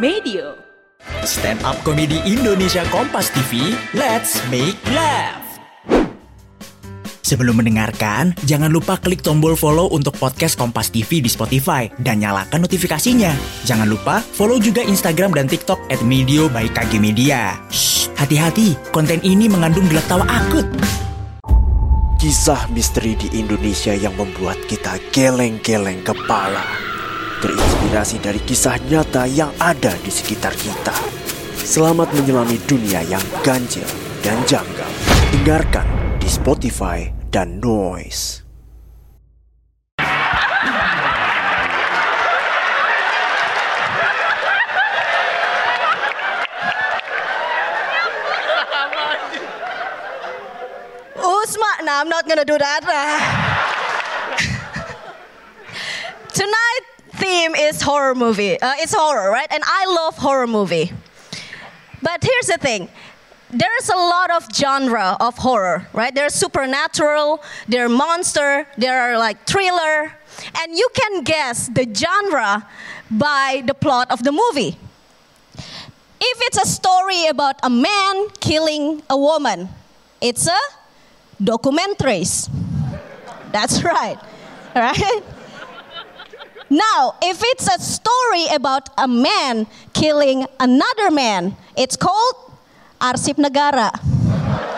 Medio. Stand up komedi Indonesia Kompas TV, let's make laugh. Sebelum mendengarkan, jangan lupa klik tombol follow untuk podcast Kompas TV di Spotify dan nyalakan notifikasinya. Jangan lupa follow juga Instagram dan TikTok at Medio by KG Media. Shh, hati-hati, konten ini mengandung gelak tawa akut. Kisah misteri di Indonesia yang membuat kita geleng-geleng kepala. Terinspirasi dari kisah nyata yang ada di sekitar kita. Selamat menyelami dunia yang ganjil dan janggal. Dengarkan di Spotify dan Noise. Usma, no, I'm not gonna do that. Tonight theme is horror movie. Uh, it's horror, right? And I love horror movie. But here's the thing. There's a lot of genre of horror, right? There's supernatural, there are monster, there are like thriller, and you can guess the genre by the plot of the movie. If it's a story about a man killing a woman, it's a documentaries. That's right. Right? Now, if it's a story about a man killing another man, it's called Arsip Negara.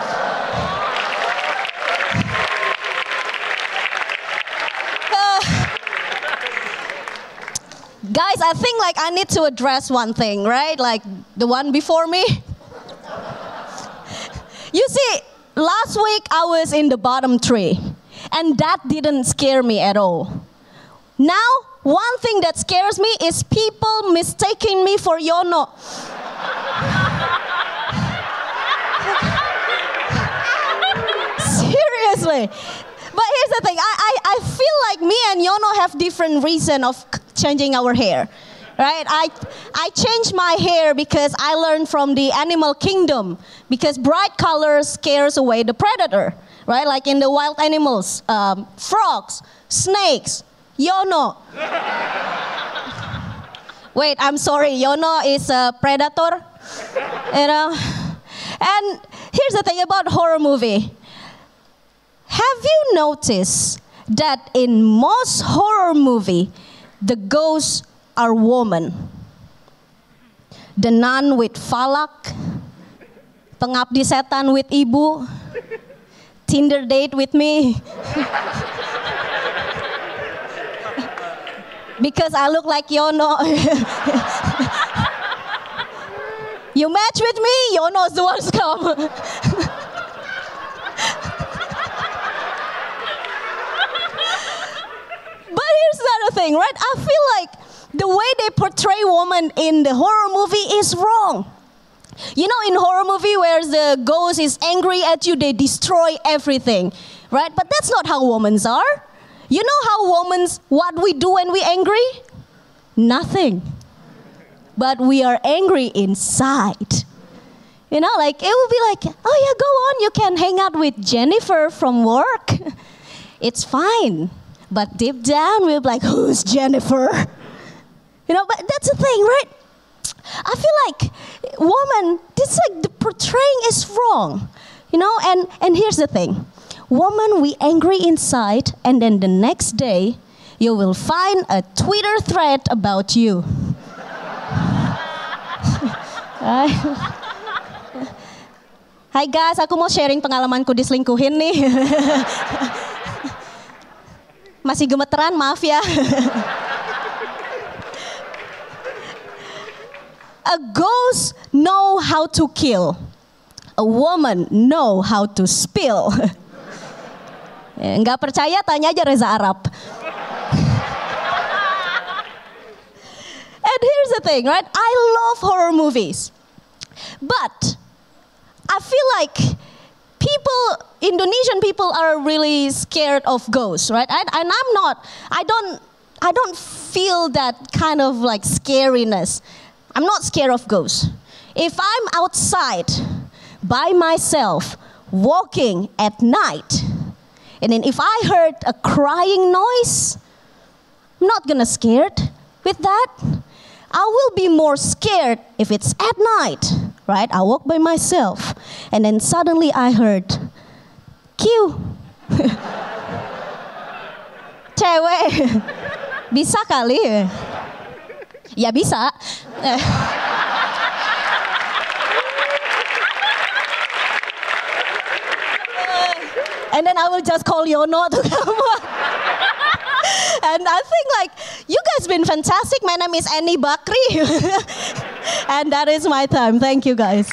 Uh, guys, I think like I need to address one thing, right? Like the one before me. You see, last week I was in the bottom three, and that didn't scare me at all. Now, one thing that scares me is people mistaking me for Yono. Seriously. But here's the thing I, I, I feel like me and Yono have different reason of changing our hair. Right? I, I changed my hair because I learned from the animal kingdom because bright colors scares away the predator. Right? Like in the wild animals, um, frogs, snakes, Yono. Wait, I'm sorry. Yono is a predator. You know? And here's the thing about horror movie. Have you noticed that in most horror movie, the ghosts are women? The nun with Valak, pengabdi setan with ibu, Tinder date with me. because I look like Yono. you match with me, Yono's the one's come. But here's the other thing, right? I feel like the way they portray women in the horror movie is wrong. You know, in horror movie where the ghost is angry at you, they destroy everything, right? But that's not how women are. You know how women, what we do when we angry? Nothing. But we are angry inside. You know, like it will be like, oh yeah, go on, you can hang out with Jennifer from work. It's fine. But deep down, we'll be like, who's Jennifer? You know, but that's the thing, right? I feel like woman, this like the portraying is wrong. You know, and and here's the thing. Woman, we angry inside, and then the next day, you will find a Twitter thread about you. Hai guys, aku mau sharing pengalamanku diselingkuhin nih. Masih gemeteran, maaf ya. A ghost know how to kill. A woman know how to spill. Ya, Nggak percaya tanya aja Reza Arap. And here's the thing, right? I love horror movies. But I feel like people, Indonesian people are really scared of ghosts, right? And I'm not. I don't. I don't feel that kind of like scariness. I'm not scared of ghosts. If I'm outside by myself, walking at night, and then if I heard a crying noise, I'm not gonna scared with that. I will be more scared if it's at night, right? I walk by myself. And then suddenly I heard, Q. Cewek. Bisa kali ya? Ya bisa. and then I will just call Yono to come. and I think like you guys been fantastic. My name is Anie Bakrie, and that is my time. Thank you guys.